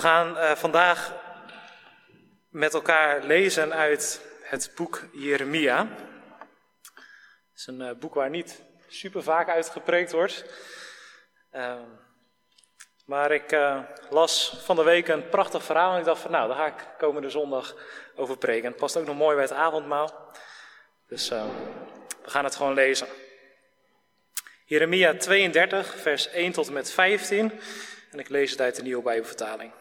We gaan uh, vandaag met elkaar lezen uit het boek Jeremia. Het is een uh, boek waar niet super vaak uitgepreekt wordt. Uh, maar ik uh, las van de week een prachtig verhaal en ik dacht van nou, daar ga ik komende zondag over preken. Het past ook nog mooi bij het avondmaal. Dus we gaan het gewoon lezen. Jeremia 32, vers 1 tot en met 15. En ik lees het uit de nieuwe Bijbelvertaling.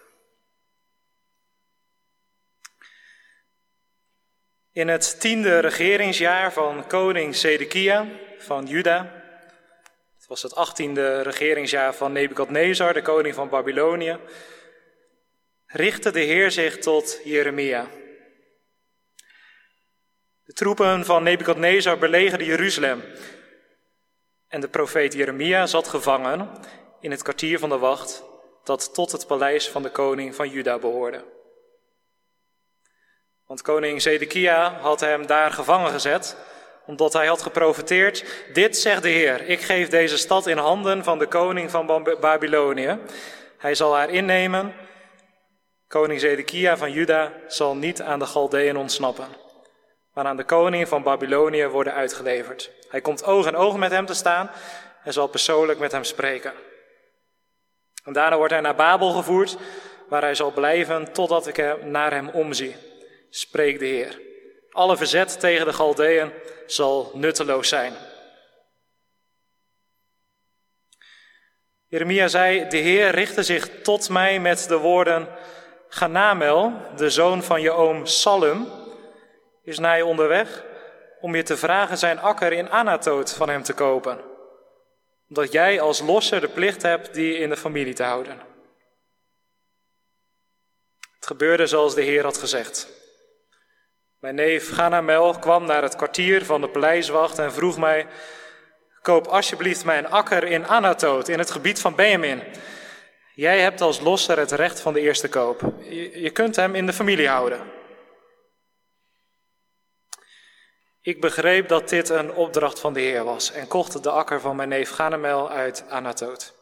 In het tiende regeringsjaar van koning Zedekia van Juda, het was het achttiende regeringsjaar van Nebukadnezar, de koning van Babylonië, richtte de Heer zich tot Jeremia. De troepen van Nebukadnezar belegerden Jeruzalem en de profeet Jeremia zat gevangen in het kwartier van de wacht dat tot het paleis van de koning van Juda behoorde. Want koning Zedekia had hem daar gevangen gezet, omdat hij had geprofeteerd: Dit zegt de Heer: Ik geef deze stad in handen van de koning van Babylonië. Hij zal haar innemen. Koning Zedekia van Juda zal niet aan de Galdeën ontsnappen, maar aan de koning van Babylonië worden uitgeleverd. Hij komt oog in oog met hem te staan en zal persoonlijk met hem spreken. En daarna wordt hij naar Babel gevoerd, waar hij zal blijven totdat ik naar hem omzie, spreekt de Heer. Alle verzet tegen de Galdeën zal nutteloos zijn. Jeremia zei, de Heer richtte zich tot mij met de woorden, Ganamel, de zoon van je oom Salum, is naar je onderweg om je te vragen zijn akker in Anatoot van hem te kopen omdat jij als losser de plicht hebt die in de familie te houden. Het gebeurde zoals de Heer had gezegd. Mijn neef Ganamel kwam naar het kwartier van de paleiswacht en vroeg mij: Koop alsjeblieft mijn akker in Anatoot, in het gebied van Benjamin. Jij hebt als losser het recht van de eerste koop. Je, kunt hem in de familie houden. Ik begreep dat dit een opdracht van de Heer was en kocht de akker van mijn neef Ganemel uit Anatoot.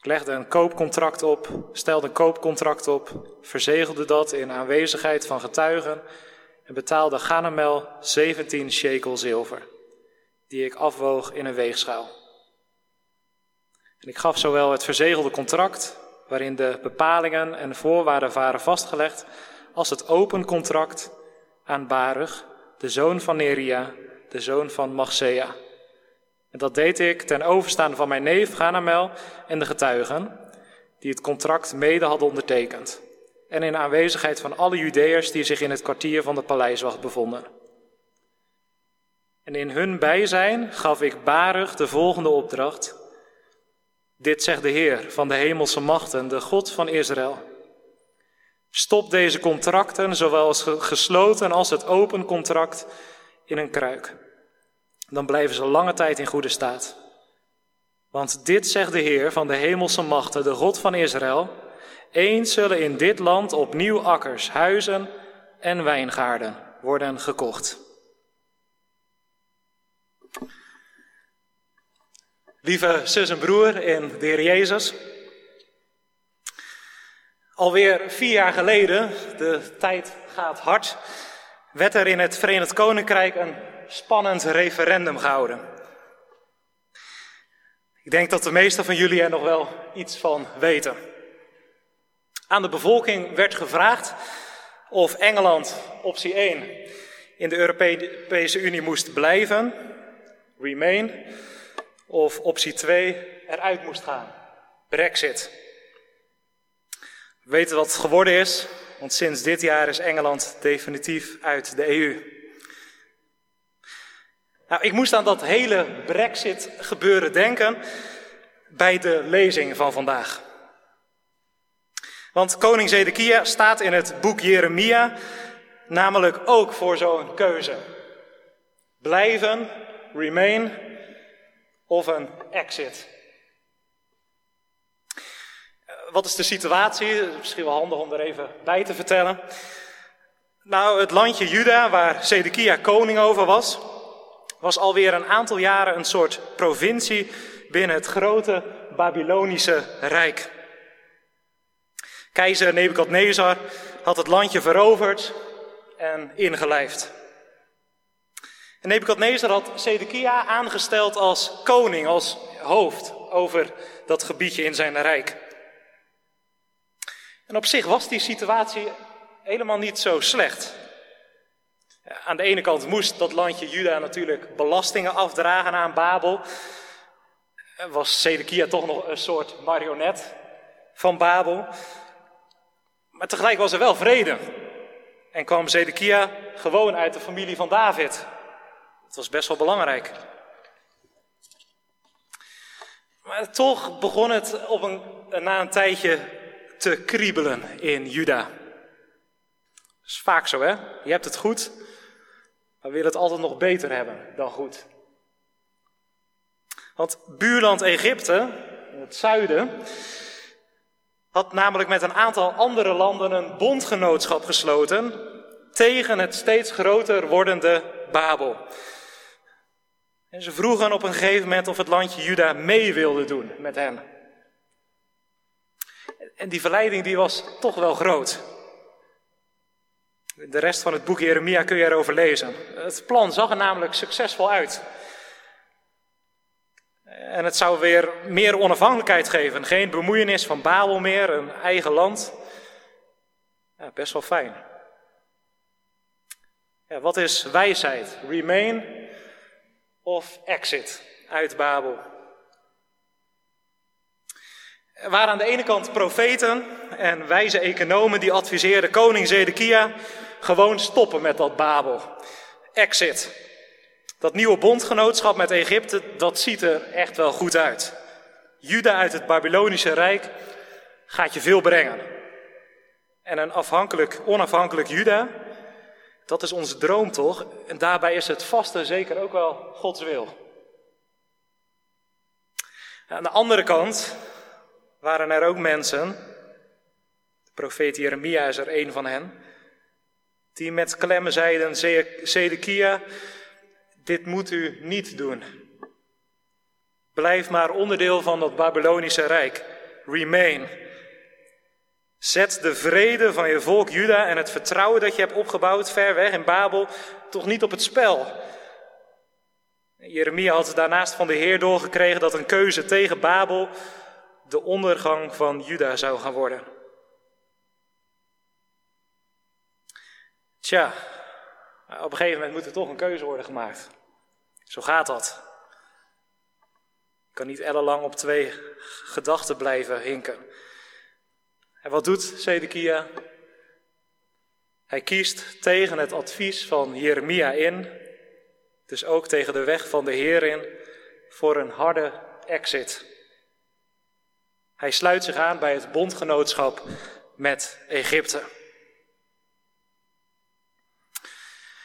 Ik legde een koopcontract op, stelde een koopcontract op, verzegelde dat in aanwezigheid van getuigen en betaalde Ganemel 17 shekel zilver, die ik afwoog in een weegschaal. En ik gaf zowel het verzegelde contract, waarin de bepalingen en voorwaarden waren vastgelegd, als het open contract aan Baruch, de zoon van Neria, de zoon van Machsea. En dat deed ik ten overstaan van mijn neef Ganamel en de getuigen, die het contract mede hadden ondertekend. En in aanwezigheid van alle Judeërs die zich in het kwartier van de paleiswacht bevonden. En in hun bijzijn gaf ik Baruch de volgende opdracht. Dit zegt de Heer van de hemelse machten, de God van Israël. Stop deze contracten, zowel als gesloten als het open contract, in een kruik. Dan blijven ze lange tijd in goede staat. Want dit zegt de Heer van de hemelse machten, de God van Israël. Eens zullen in dit land opnieuw akkers, huizen en wijngaarden worden gekocht. Lieve zus en broer in de Heer Jezus. Alweer vier jaar geleden, de tijd gaat hard, werd er in het Verenigd Koninkrijk een spannend referendum gehouden. Ik denk dat de meesten van jullie er nog wel iets van weten. Aan de bevolking werd gevraagd of Engeland, optie 1, in de Europese Unie moest blijven, remain, of optie 2, eruit moest gaan, Brexit. We weten wat het geworden is, want sinds dit jaar is Engeland definitief uit de EU. Nou, ik moest aan dat hele Brexit gebeuren denken bij de lezing van vandaag. Want koning Zedekia staat in het boek Jeremia namelijk ook voor zo'n keuze. Blijven, remain of een exit wat is de situatie? Misschien wel handig om er even bij te vertellen. Nou, het landje Juda, waar Zedekia koning over was, was alweer een aantal jaren een soort provincie binnen het grote Babylonische Rijk. Keizer Nebukadnezar had het landje veroverd en ingelijfd. En Nebukadnezar had Zedekia aangesteld als koning, als hoofd over dat gebiedje in zijn rijk. En op zich was die situatie helemaal niet zo slecht. Aan de ene kant moest dat landje Juda natuurlijk belastingen afdragen aan Babel. Was Zedekia toch nog een soort marionet van Babel. Maar tegelijk was er wel vrede. En kwam Zedekia gewoon uit de familie van David. Dat was best wel belangrijk. Maar toch begon het op een, na een tijdje te kriebelen in Juda. Dat is vaak zo, hè? Je hebt het goed, maar wil het altijd nog beter hebben dan goed. Want buurland Egypte, het zuiden, had namelijk met een aantal andere landen een bondgenootschap gesloten tegen het steeds groter wordende Babel. En ze vroegen op een gegeven moment of het landje Juda mee wilde doen met hen. En die verleiding die was toch wel groot. De rest van het boek Jeremia kun je erover lezen. Het plan zag er namelijk succesvol uit. En het zou weer meer onafhankelijkheid geven. Geen bemoeienis van Babel meer, een eigen land. Ja, best wel fijn. Ja, wat is wijsheid? Remain of exit uit Babel? Er waren aan de ene kant profeten en wijze economen die adviseerden koning Zedekia gewoon stoppen met dat Babel. Exit. Dat nieuwe bondgenootschap met Egypte, dat ziet er echt wel goed uit. Juda uit het Babylonische Rijk gaat je veel brengen. En een afhankelijk, onafhankelijk Juda, dat is onze droom toch? En daarbij is het vaste zeker ook wel Gods wil. Aan de andere kant waren er ook mensen, de profeet Jeremia is er een van hen, die met klemmen zeiden, Zedekia, dit moet u niet doen. Blijf maar onderdeel van dat Babylonische Rijk. Remain. Zet de vrede van je volk Juda en het vertrouwen dat je hebt opgebouwd ver weg in Babel toch niet op het spel. Jeremia had daarnaast van de Heer doorgekregen dat een keuze tegen Babel de ondergang van Juda zou gaan worden. Tja, op een gegeven moment moet er toch een keuze worden gemaakt. Zo gaat dat. Ik kan niet ellenlang op twee gedachten blijven hinken. En wat doet Zedekia? Hij kiest tegen het advies van Jeremia in, dus ook tegen de weg van de Heer in, voor een harde exit. Hij sluit zich aan bij het bondgenootschap met Egypte.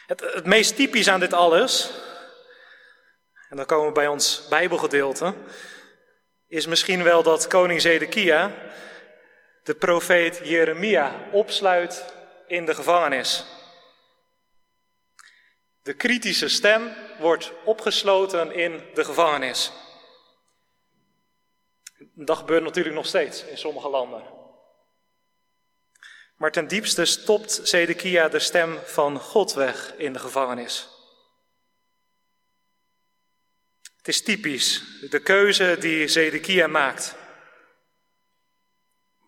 Het, meest typisch aan dit alles, en dan komen we bij ons Bijbelgedeelte, is misschien wel dat koning Zedekia de profeet Jeremia opsluit in de gevangenis. De kritische stem wordt opgesloten in de gevangenis. Dat gebeurt natuurlijk nog steeds in sommige landen. Maar ten diepste stopt Zedekia de stem van God weg in de gevangenis. Het is typisch, de keuze die Zedekia maakt.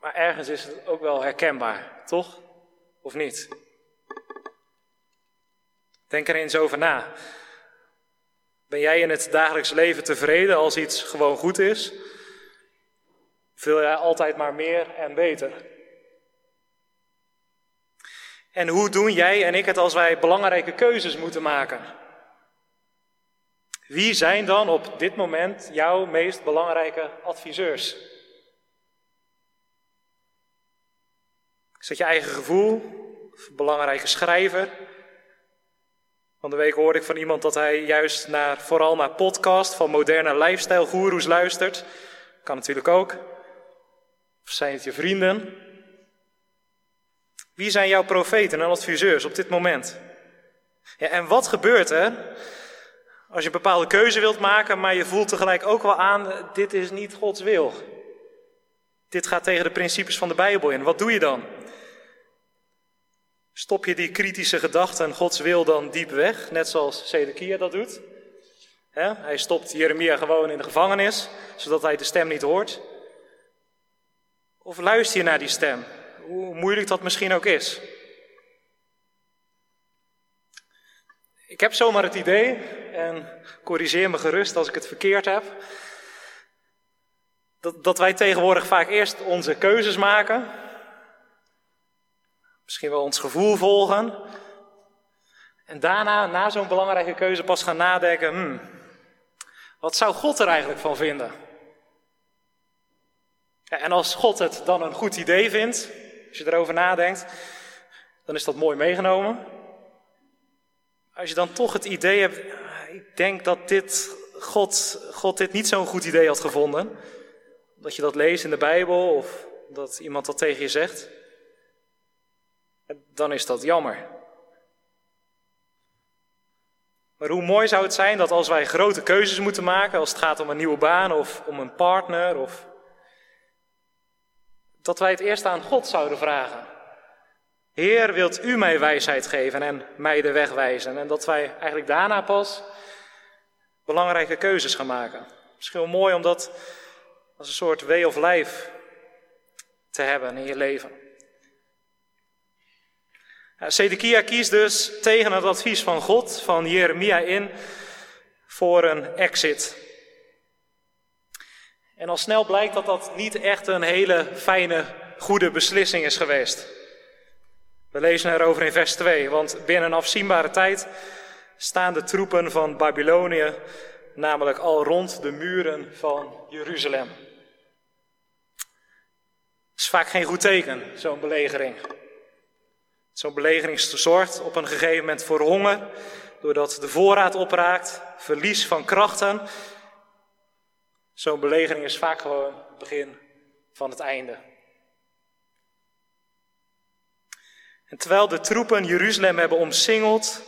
Maar ergens is het ook wel herkenbaar, toch? Of niet? Denk er eens over na. Ben jij in het dagelijks leven tevreden als iets gewoon goed is? Wil jij altijd maar meer en beter? En hoe doen jij en ik het als wij belangrijke keuzes moeten maken? Wie zijn dan op dit moment jouw meest belangrijke adviseurs? Is dat je eigen gevoel? Of een belangrijke schrijver? Van de week hoorde ik van iemand dat hij juist naar, vooral naar podcast van moderne lifestyle luistert. Kan natuurlijk ook. Of zijn het je vrienden? Wie zijn jouw profeten en adviseurs op dit moment? Ja, en wat gebeurt er als je een bepaalde keuze wilt maken, maar je voelt tegelijk ook wel aan, dit is niet Gods wil? Dit gaat tegen de principes van de Bijbel in. Wat doe je dan? Stop je die kritische gedachten Gods wil dan diep weg, net zoals Zedekia dat doet? hij stopt Jeremia gewoon in de gevangenis, zodat hij de stem niet hoort. Of luister je naar die stem, hoe moeilijk dat misschien ook is. Ik heb zomaar het idee, en corrigeer me gerust als ik het verkeerd heb, dat, dat wij tegenwoordig vaak eerst onze keuzes maken, misschien wel ons gevoel volgen, en daarna, na zo'n belangrijke keuze, pas gaan nadenken, hmm, wat zou God er eigenlijk van vinden? En als God het dan een goed idee vindt, als je erover nadenkt, dan is dat mooi meegenomen. Als je dan toch het idee hebt, ik denk dat dit, God, God dit niet zo'n goed idee had gevonden, dat je dat leest in de Bijbel of dat iemand dat tegen je zegt, dan is dat jammer. Maar hoe mooi zou het zijn dat als wij grote keuzes moeten maken, als het gaat om een nieuwe baan of om een partner, of dat wij het eerst aan God zouden vragen. Heer, wilt u mij wijsheid geven en mij de weg wijzen? En dat wij eigenlijk daarna pas belangrijke keuzes gaan maken. Misschien wel mooi om dat als een soort way of life te hebben in je leven. Zedekia kiest dus tegen het advies van God, van Jeremia in, voor een exit. En al snel blijkt dat dat niet echt een hele fijne, goede beslissing is geweest. We lezen erover in vers 2, want binnen een afzienbare tijd staan de troepen van Babylonië namelijk al rond de muren van Jeruzalem. Het is vaak geen goed teken, zo'n belegering. Zo'n belegering zorgt op een gegeven moment voor honger, doordat de voorraad opraakt, verlies van krachten. Zo'n belegering is vaak gewoon het begin van het einde. En terwijl de troepen Jeruzalem hebben omsingeld,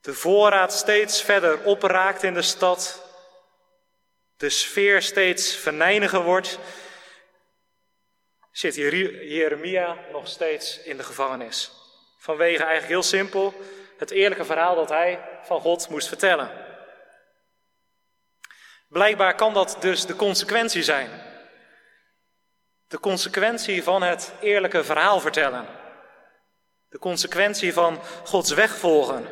de voorraad steeds verder opraakt in de stad, de sfeer steeds verneiniger wordt, zit Jeremia nog steeds in de gevangenis. Vanwege eigenlijk heel simpel het eerlijke verhaal dat hij van God moest vertellen. Blijkbaar kan dat dus de consequentie zijn. De consequentie van het eerlijke verhaal vertellen. De consequentie van Gods weg volgen.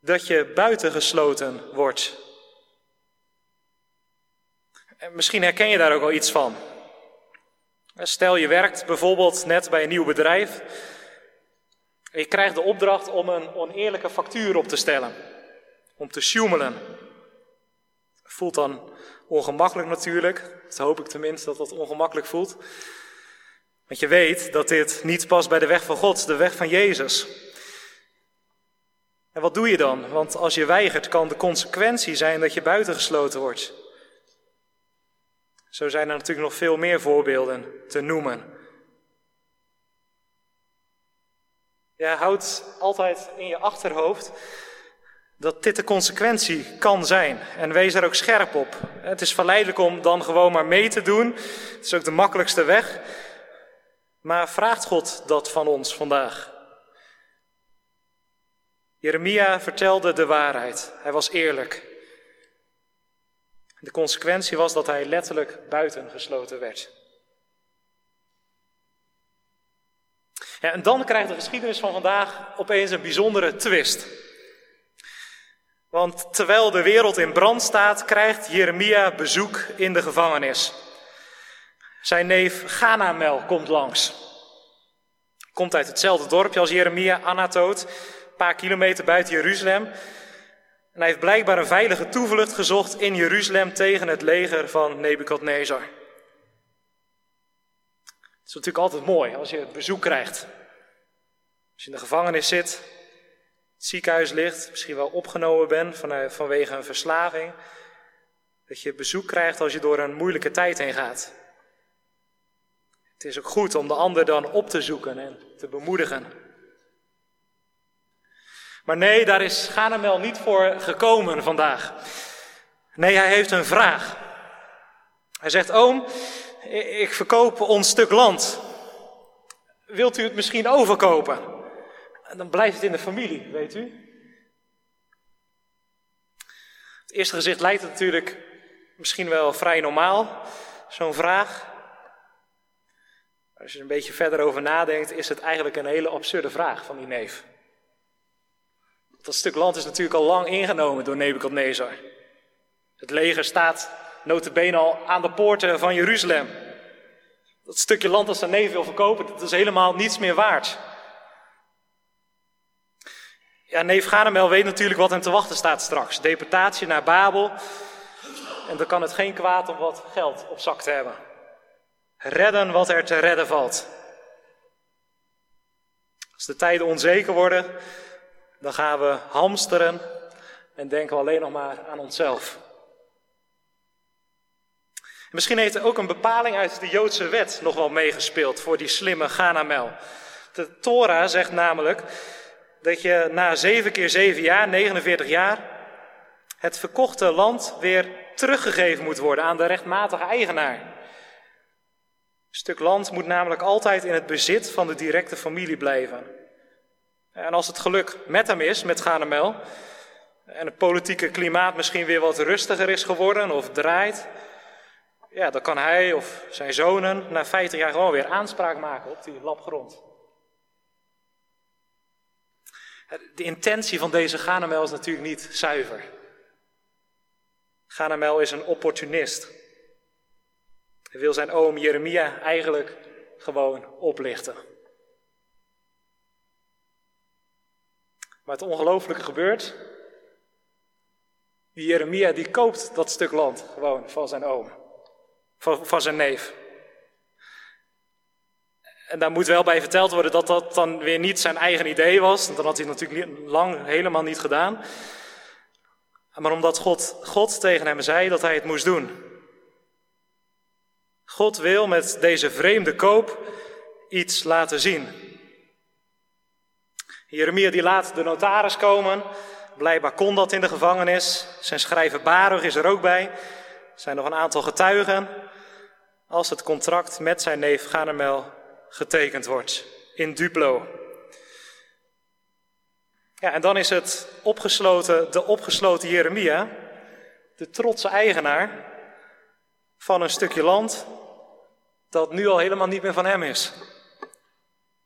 Dat je buitengesloten wordt. En misschien herken je daar ook wel iets van. Stel je werkt bijvoorbeeld net bij een nieuw bedrijf. En je krijgt de opdracht om een oneerlijke factuur op te stellen. Om te sjoemelen. Voelt dan ongemakkelijk natuurlijk. Dat hoop ik tenminste dat dat ongemakkelijk voelt. Want je weet dat dit niet past bij de weg van God, de weg van Jezus. En wat doe je dan? Want als je weigert, kan de consequentie zijn dat je buitengesloten wordt. Zo zijn er natuurlijk nog veel meer voorbeelden te noemen. Ja, houd altijd in je achterhoofd dat dit de consequentie kan zijn. En wees er ook scherp op. Het is verleidelijk om dan gewoon maar mee te doen. Het is ook de makkelijkste weg. Maar vraagt God dat van ons vandaag? Jeremia vertelde de waarheid. Hij was eerlijk. De consequentie was dat hij letterlijk buitengesloten werd. Ja, en dan krijgt de geschiedenis van vandaag opeens een bijzondere twist. Want terwijl de wereld in brand staat, krijgt Jeremia bezoek in de gevangenis. Zijn neef Ganamel komt langs. Komt uit hetzelfde dorpje als Jeremia, Anatoot, een paar kilometer buiten Jeruzalem. En hij heeft blijkbaar een veilige toevlucht gezocht in Jeruzalem tegen het leger van Nebukadnezar. Het is natuurlijk altijd mooi als je bezoek krijgt. Als je in de gevangenis zit, ziekenhuis ligt, misschien wel opgenomen bent vanwege een verslaving. Dat je bezoek krijgt als je door een moeilijke tijd heen gaat. Het is ook goed om de ander dan op te zoeken en te bemoedigen. Maar nee, daar is Ganamel niet voor gekomen vandaag. Nee, hij heeft een vraag. Hij zegt, oom, ik verkoop ons stuk land. Wilt u het misschien overkopen? Dan blijft het in de familie, weet u. Het eerste gezicht lijkt het natuurlijk misschien wel vrij normaal, zo'n vraag. Als je er een beetje verder over nadenkt, is het eigenlijk een hele absurde vraag van die neef. Dat stuk land is natuurlijk al lang ingenomen door Nebukadnezar. Het leger staat notabene al aan de poorten van Jeruzalem. Dat stukje land dat zijn neef wil verkopen, dat is helemaal niets meer waard. Ja, neef Ganemel weet natuurlijk wat hem te wachten staat straks. Deportatie naar Babel. En dan kan het geen kwaad om wat geld op zak te hebben. Redden wat er te redden valt. Als de tijden onzeker worden, dan gaan we hamsteren en denken we alleen nog maar aan onszelf. Misschien heeft er ook een bepaling uit de Joodse wet nog wel meegespeeld voor die slimme Ganamel. De Torah zegt namelijk dat je na zeven keer zeven jaar, 49 jaar, het verkochte land weer teruggegeven moet worden aan de rechtmatige eigenaar. Een stuk land moet namelijk altijd in het bezit van de directe familie blijven. En als het geluk met hem is, met Ganamel, en het politieke klimaat misschien weer wat rustiger is geworden of draait, ja, dan kan hij of zijn zonen na 50 jaar gewoon weer aanspraak maken op die labgrond. De intentie van deze Ganamel is natuurlijk niet zuiver. Ganamel is een opportunist. Hij wil zijn oom Jeremia eigenlijk gewoon oplichten. Maar het ongelooflijke gebeurt. Die Jeremia die koopt dat stuk land gewoon van zijn oom van, van zijn neef. En daar moet wel bij verteld worden dat dat dan weer niet zijn eigen idee was. Want dan had hij het natuurlijk lang helemaal niet gedaan. Maar omdat God, God tegen hem zei dat hij het moest doen. God wil met deze vreemde koop iets laten zien. Jeremia die laat de notaris komen. Blijkbaar kon dat in de gevangenis. Zijn schrijver Baruch is er ook bij. Er zijn nog een aantal getuigen als het contract met zijn neef Ganemel getekend wordt in Duplo. Ja, en dan is het opgesloten, de opgesloten Jeremia, de trotse eigenaar van een stukje land dat nu al helemaal niet meer van hem is.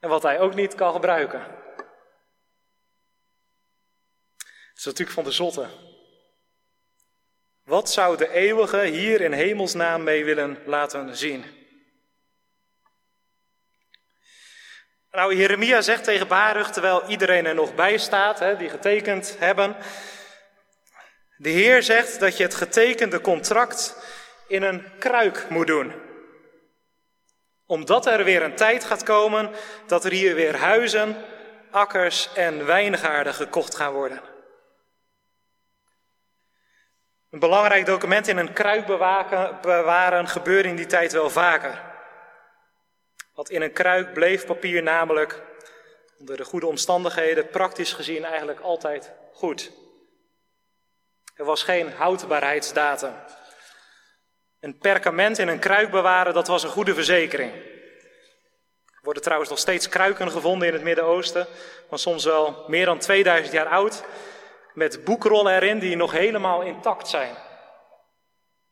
En wat hij ook niet kan gebruiken. Het is natuurlijk van de zotte. Wat zou de eeuwige hier in hemelsnaam mee willen laten zien? Nou, Jeremia zegt tegen Baruch, terwijl iedereen er nog bij staat, hè, die getekend hebben. De Heer zegt dat je het getekende contract in een kruik moet doen. Omdat er weer een tijd gaat komen dat er hier weer huizen, akkers en wijngaarden gekocht gaan worden. Een belangrijk document in een kruik bewaren gebeurde in die tijd wel vaker. Want in een kruik bleef papier namelijk onder de goede omstandigheden praktisch gezien eigenlijk altijd goed. Er was geen houdbaarheidsdatum. Een perkament in een kruik bewaren, dat was een goede verzekering. Er worden trouwens nog steeds kruiken gevonden in het Midden-Oosten, van soms wel meer dan 2000 jaar oud met boekrollen erin die nog helemaal intact zijn.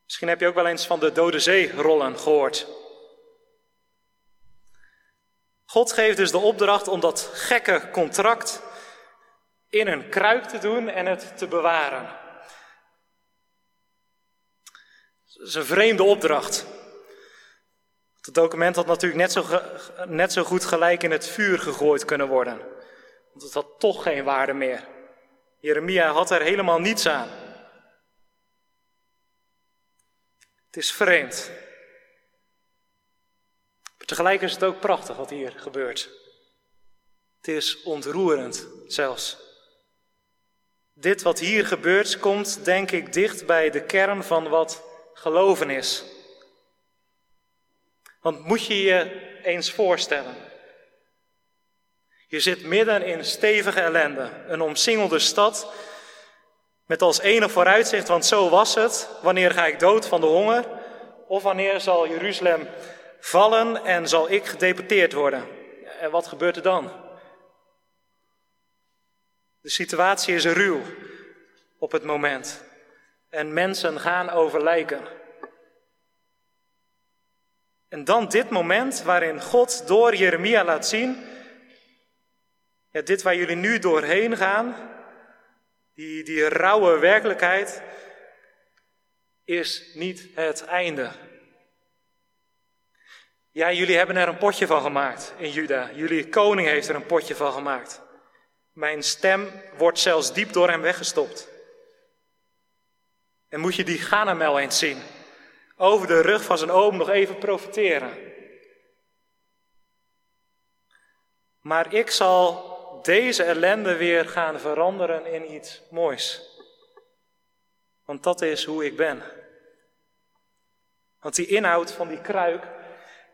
Misschien heb je ook wel eens van de Dode Zee-rollen gehoord. God geeft dus de opdracht om dat gekke contract in een kruik te doen en het te bewaren. Dat is een vreemde opdracht. Het document had natuurlijk net zo, net zo goed gelijk in het vuur gegooid kunnen worden. Want het had toch geen waarde meer. Jeremia had er helemaal niets aan. Het is vreemd. Tegelijk is het ook prachtig wat hier gebeurt. Het is ontroerend zelfs. Dit wat hier gebeurt komt, denk ik, dicht bij de kern van wat geloven is. Want moet je je eens voorstellen. Je zit midden in stevige ellende, een omsingelde stad, met als enige vooruitzicht, want zo was het, wanneer ga ik dood van de honger, Of wanneer zal Jeruzalem vallen en zal ik gedeporteerd worden? En wat gebeurt er dan? De situatie is ruw op het moment. En mensen gaan over lijken. En dan dit moment waarin God door Jeremia laat zien, ja, dit waar jullie nu doorheen gaan, die, die rauwe werkelijkheid, is niet het einde. Ja, jullie hebben er een potje van gemaakt in Juda. Jullie koning heeft er een potje van gemaakt. Mijn stem wordt zelfs diep door hem weggestopt. En moet je die Ganamel eens zien. Over de rug van zijn oom nog even profiteren. Maar ik zal deze ellende weer gaan veranderen in iets moois. Want dat is hoe ik ben. Want die inhoud van die kruik,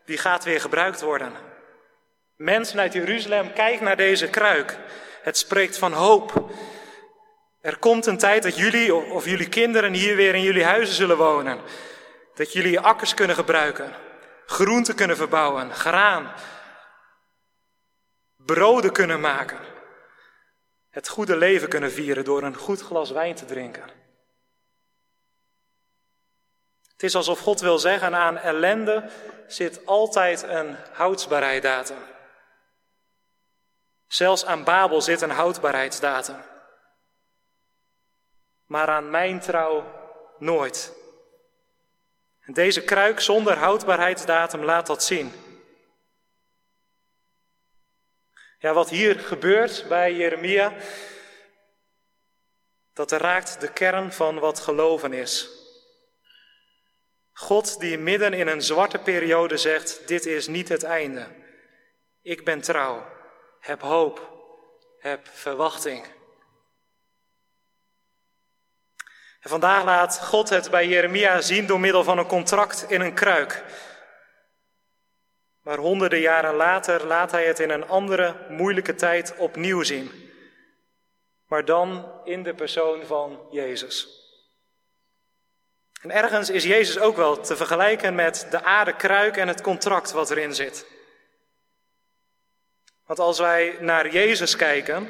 die gaat weer gebruikt worden. Mensen uit Jeruzalem, kijk naar deze kruik. Het spreekt van hoop. Er komt een tijd dat jullie of jullie kinderen hier weer in jullie huizen zullen wonen. Dat jullie akkers kunnen gebruiken, groenten kunnen verbouwen, graan, broden kunnen maken. Het goede leven kunnen vieren door een goed glas wijn te drinken. Het is alsof God wil zeggen aan ellende zit altijd een houdbaarheidsdatum. Zelfs aan Babel zit een houdbaarheidsdatum. Maar aan mijn trouw nooit. En deze kruik zonder houdbaarheidsdatum laat dat zien. Ja, wat hier gebeurt bij Jeremia, dat raakt de kern van wat geloven is. God die midden in een zwarte periode zegt, dit is niet het einde. Ik ben trouw, heb hoop, heb verwachting. En vandaag laat God het bij Jeremia zien door middel van een contract in een kruik. Maar honderden jaren later laat hij het in een andere moeilijke tijd opnieuw zien. Maar dan in de persoon van Jezus. En ergens is Jezus ook wel te vergelijken met de aardekruik en het contract wat erin zit. Want als wij naar Jezus kijken,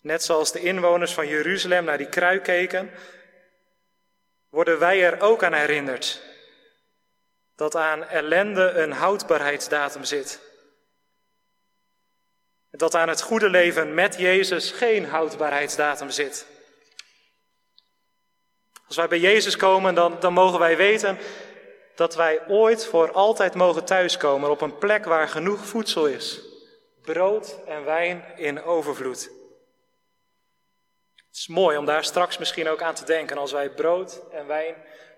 net zoals de inwoners van Jeruzalem naar die kruik keken, worden wij er ook aan herinnerd dat aan ellende een houdbaarheidsdatum zit. Dat aan het goede leven met Jezus geen houdbaarheidsdatum zit. Als wij bij Jezus komen, dan, dan mogen wij weten dat wij ooit voor altijd mogen thuiskomen op een plek waar genoeg voedsel is. Brood en wijn in overvloed. Het is mooi om daar straks misschien ook aan te denken als wij brood en wijn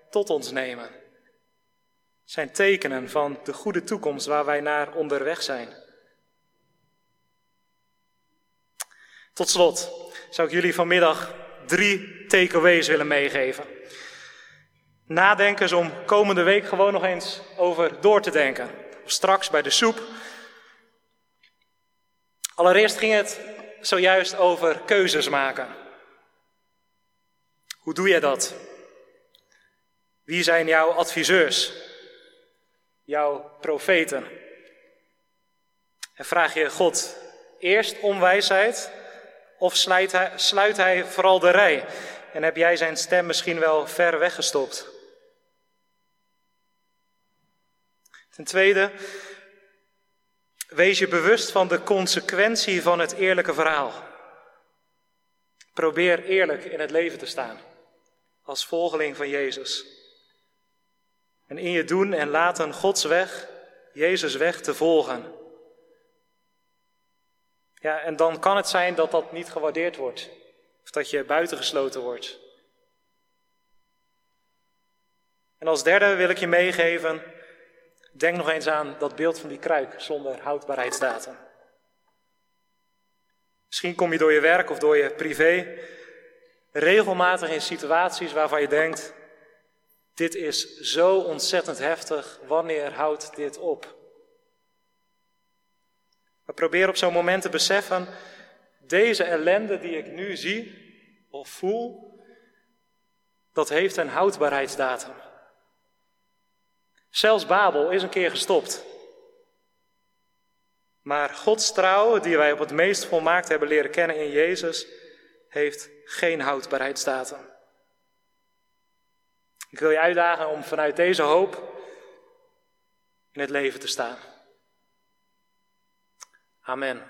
tot ons nemen zijn tekenen van de goede toekomst waar wij naar onderweg zijn. Tot slot zou ik jullie vanmiddag drie takeaways willen meegeven. Nadenkens om komende week gewoon nog eens over door te denken. Of straks bij de soep. Allereerst ging het zojuist over keuzes maken. Hoe doe je dat? Wie zijn jouw adviseurs? jouw profeten. En vraag je God eerst om wijsheid of sluit hij, sluit hij vooral de rij? En heb jij zijn stem misschien wel ver weggestopt? Ten tweede, wees je bewust van de consequentie van het eerlijke verhaal. Probeer eerlijk in het leven te staan als volgeling van Jezus. En in je doen en laten Gods weg, Jezus weg te volgen. Ja, en dan kan het zijn dat dat niet gewaardeerd wordt. Of dat je buitengesloten wordt. En als derde wil ik je meegeven, denk nog eens aan dat beeld van die kruik zonder houdbaarheidsdatum. Misschien kom je door je werk of door je privé regelmatig in situaties waarvan je denkt, dit is zo ontzettend heftig. Wanneer houdt dit op? We proberen op zo'n moment te beseffen, deze ellende die ik nu zie of voel, dat heeft een houdbaarheidsdatum. Zelfs Babel is een keer gestopt. Maar Gods trouw, die wij op het meest volmaakt hebben leren kennen in Jezus, heeft geen houdbaarheidsdatum. Ik wil je uitdagen om vanuit deze hoop in het leven te staan. Amen.